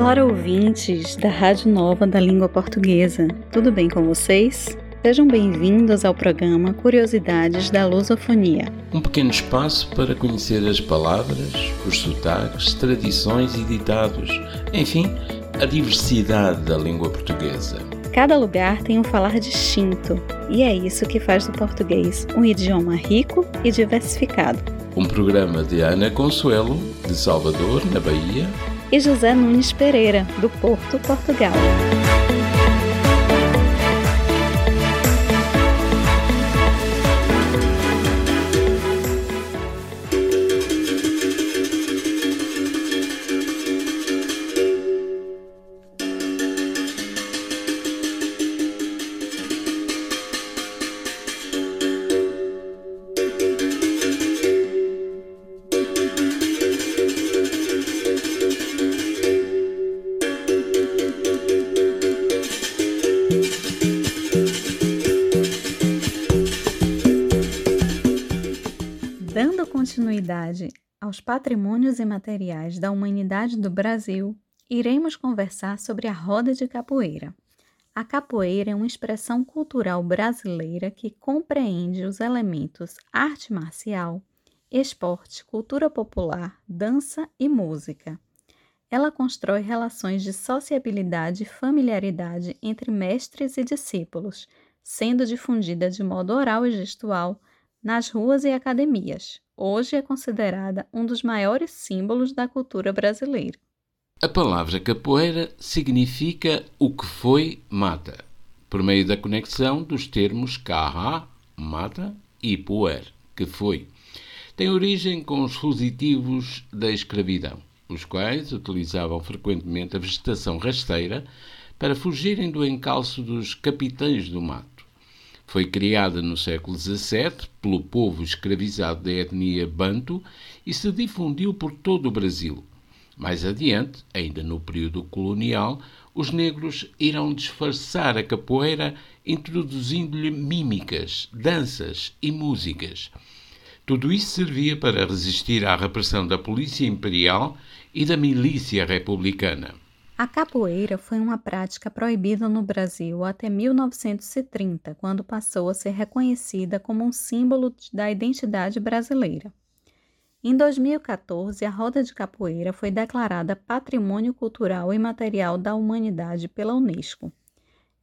Olá, ouvintes da Rádio Nova da Língua Portuguesa. Tudo bem com vocês? Sejam bem-vindos ao programa Curiosidades da Lusofonia. Um pequeno espaço para conhecer as palavras, os sotaques, tradições e ditados, enfim, a diversidade da língua portuguesa. Cada lugar tem um falar distinto, e é isso que faz do português um idioma rico e diversificado. Um programa de Ana Consuelo, de Salvador, na Bahia, e José Nunes Pereira, do Porto, Portugal. Continuidade aos patrimônios imateriais da humanidade do Brasil, iremos conversar sobre a roda de capoeira. A capoeira é uma expressão cultural brasileira que compreende os elementos arte marcial, esporte, cultura popular, dança e música. Ela constrói relações de sociabilidade e familiaridade entre mestres e discípulos, sendo difundida de modo oral e gestual nas ruas e academias. Hoje é considerada um dos maiores símbolos da cultura brasileira. A palavra capoeira significa o que foi mata, por meio da conexão dos termos carra, mata, e poer, que foi. Tem origem com os fugitivos da escravidão, os quais utilizavam frequentemente a vegetação rasteira para fugirem do encalço dos capitães do mato. Foi criada no século XVII pelo povo escravizado da etnia Banto e se difundiu por todo o Brasil. Mais adiante, ainda no período colonial, os negros irão disfarçar a capoeira introduzindo-lhe mímicas, danças e músicas. Tudo isso servia para resistir à repressão da polícia imperial e da milícia republicana. A capoeira foi uma prática proibida no Brasil até 1930, quando passou a ser reconhecida como um símbolo da identidade brasileira. Em 2014, a roda de capoeira foi declarada Patrimônio Cultural e Material da Humanidade pela Unesco.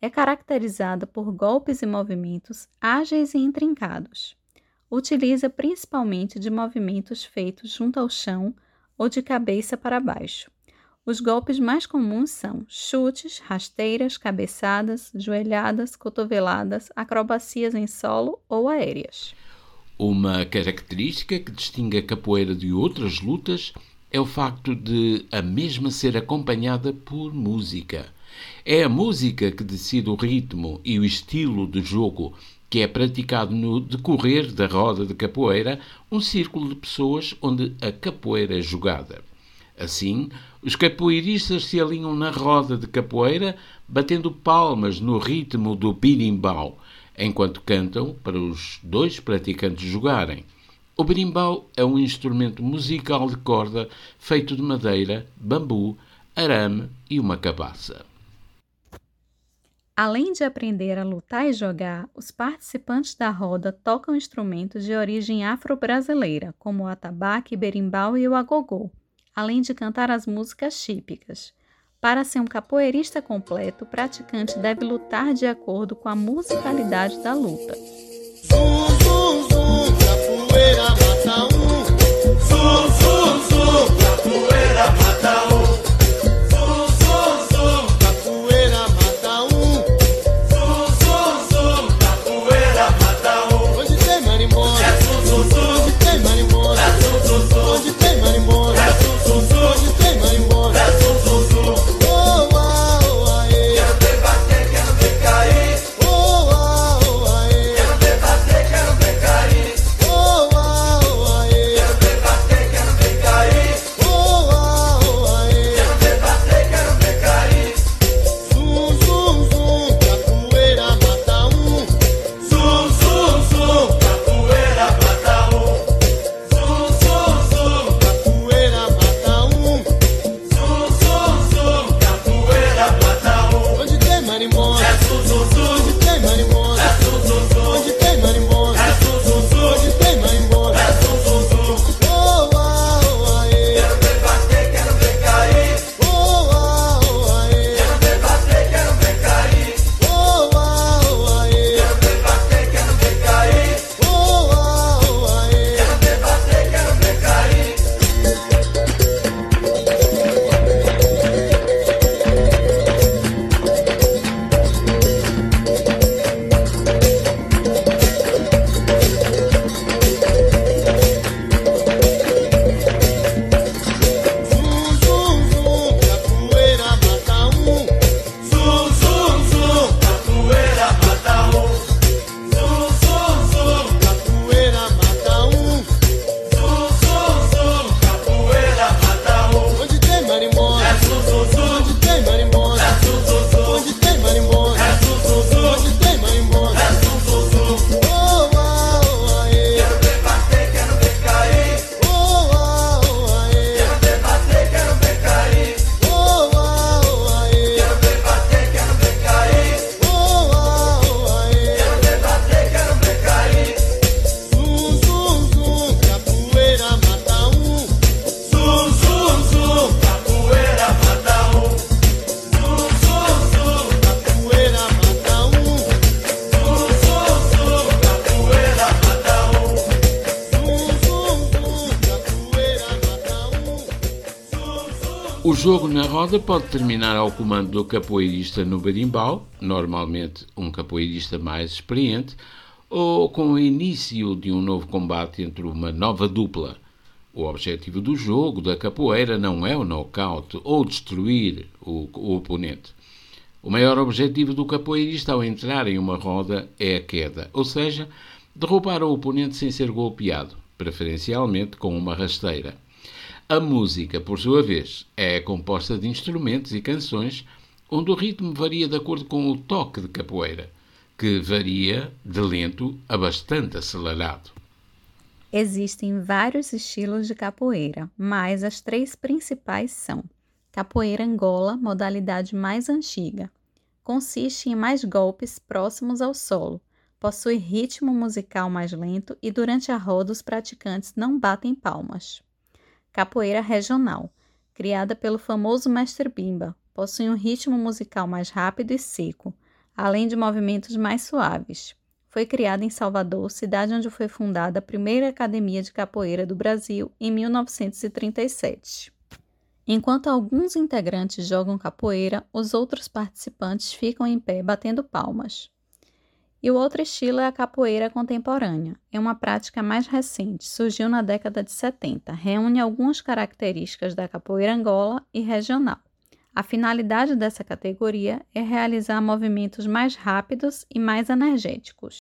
É caracterizada por golpes e movimentos ágeis e intrincados. Utiliza principalmente de movimentos feitos junto ao chão ou de cabeça para baixo. Os golpes mais comuns são chutes, rasteiras, cabeçadas, joelhadas, cotoveladas, acrobacias em solo ou aéreas. Uma característica que distingue a capoeira de outras lutas é o facto de a mesma ser acompanhada por música. É a música que decide o ritmo e o estilo de jogo que é praticado no decorrer da roda de capoeira, um círculo de pessoas onde a capoeira é jogada. Assim, os capoeiristas se alinham na roda de capoeira, batendo palmas no ritmo do birimbau, enquanto cantam para os dois praticantes jogarem. O berimbau é um instrumento musical de corda feito de madeira, bambu, arame e uma cabaça. Além de aprender a lutar e jogar, os participantes da roda tocam instrumentos de origem afro-brasileira, como o atabaque, berimbau e o agogô além de cantar as músicas típicas. Para ser um capoeirista completo, o praticante deve lutar de acordo com a musicalidade da luta. Jogo na roda pode terminar ao comando do capoeirista no berimbau, normalmente um capoeirista mais experiente, ou com o início de um novo combate entre uma nova dupla. O objetivo do jogo da capoeira não é o nocaute ou destruir o, o oponente. O maior objetivo do capoeirista ao entrar em uma roda é a queda, ou seja, derrubar o oponente sem ser golpeado, preferencialmente com uma rasteira. A música, por sua vez, é composta de instrumentos e canções onde o ritmo varia de acordo com o toque de capoeira, que varia de lento a bastante acelerado. Existem vários estilos de capoeira, mas as três principais são: capoeira Angola, modalidade mais antiga. Consiste em mais golpes próximos ao solo, possui ritmo musical mais lento e durante a roda os praticantes não batem palmas. Capoeira regional, criada pelo famoso mestre Bimba, possui um ritmo musical mais rápido e seco, além de movimentos mais suaves. Foi criada em Salvador, cidade onde foi fundada a primeira academia de capoeira do Brasil em 1937. Enquanto alguns integrantes jogam capoeira, os outros participantes ficam em pé batendo palmas. E o outro estilo é a capoeira contemporânea. É uma prática mais recente, surgiu na década de 70, reúne algumas características da capoeira angola e regional. A finalidade dessa categoria é realizar movimentos mais rápidos e mais energéticos.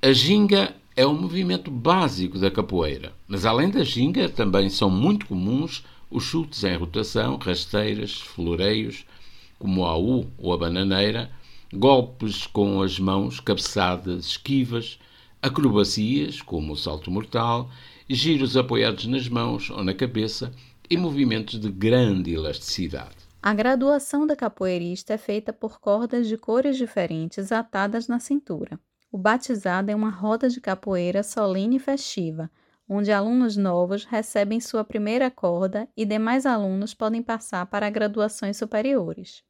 A ginga é um movimento básico da capoeira, mas além da ginga também são muito comuns os chutes em rotação, rasteiras, floreios, como a U ou a bananeira, golpes com as mãos, cabeçadas, esquivas, acrobacias, como o salto mortal, giros apoiados nas mãos ou na cabeça e movimentos de grande elasticidade. A graduação da capoeirista é feita por cordas de cores diferentes atadas na cintura. O batizado é uma roda de capoeira solene e festiva, onde alunos novos recebem sua primeira corda e demais alunos podem passar para graduações superiores.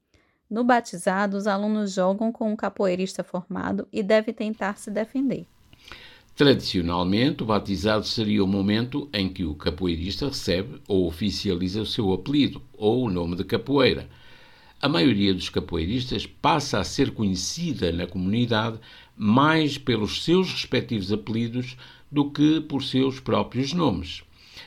No batizado, os alunos jogam com um capoeirista formado e deve tentar se defender. Tradicionalmente, o batizado seria o momento em que o capoeirista recebe ou oficializa o seu apelido ou o nome de capoeira. A maioria dos capoeiristas passa a ser conhecida na comunidade mais pelos seus respectivos apelidos do que por seus próprios nomes.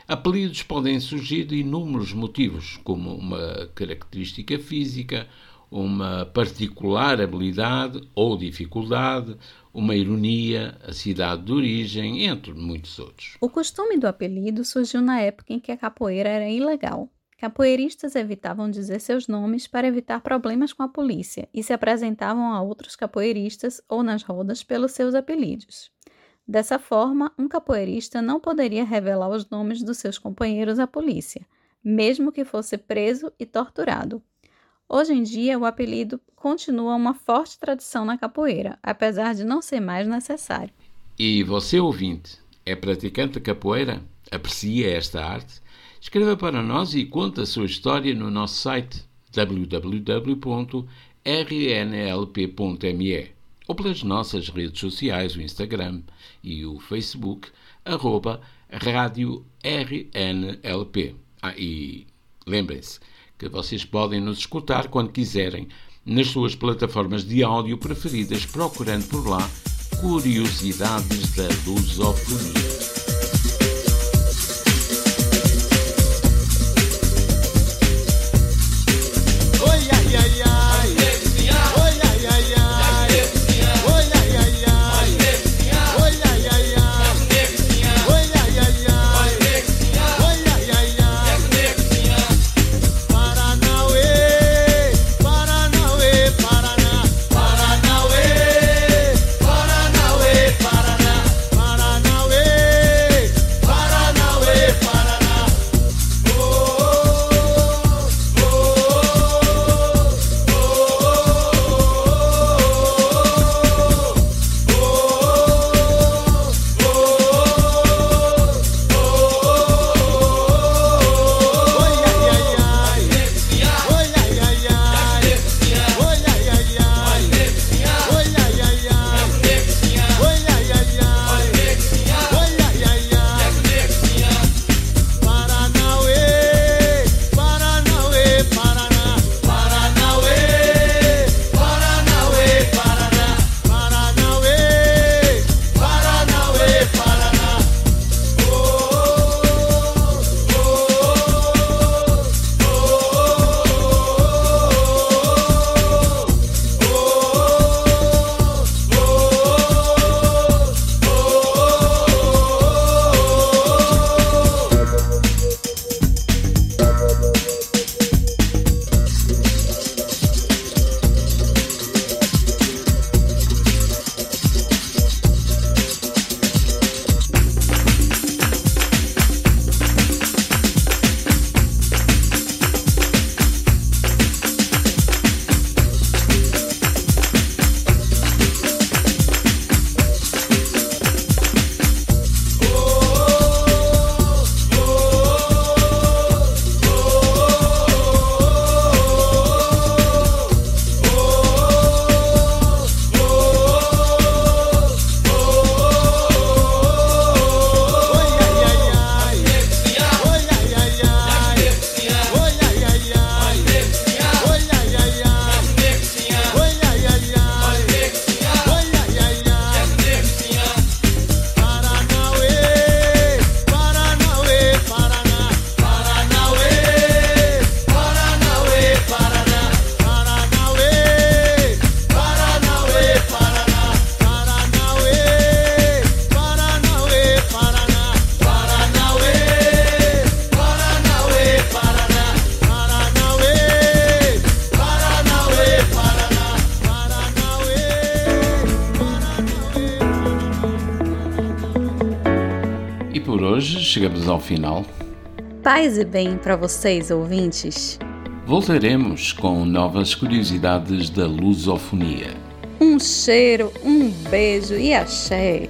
Apelidos podem surgir de inúmeros motivos, como uma característica física, uma particular habilidade ou dificuldade, uma ironia, a cidade de origem, entre muitos outros. O costume do apelido surgiu na época em que a capoeira era ilegal. Capoeiristas evitavam dizer seus nomes para evitar problemas com a polícia e se apresentavam a outros capoeiristas ou nas rodas pelos seus apelidos. Dessa forma, um capoeirista não poderia revelar os nomes dos seus companheiros à polícia, mesmo que fosse preso e torturado, Hoje em dia, o apelido continua uma forte tradição na capoeira, apesar de não ser mais necessário. E você, ouvinte, é praticante de capoeira? Aprecia esta arte? Escreva para nós e conte a sua história no nosso site www.rnlp.me ou pelas nossas redes sociais, o Instagram e o Facebook, arroba Rádio RNLP. Ah, e lembrem-se, que vocês podem nos escutar quando quiserem nas suas plataformas de áudio preferidas, procurando por lá Curiosidades da Lusofonia. Chegamos ao final. Paz e bem para vocês, ouvintes. Voltaremos com novas curiosidades da lusofonia. Um cheiro, um beijo e axé.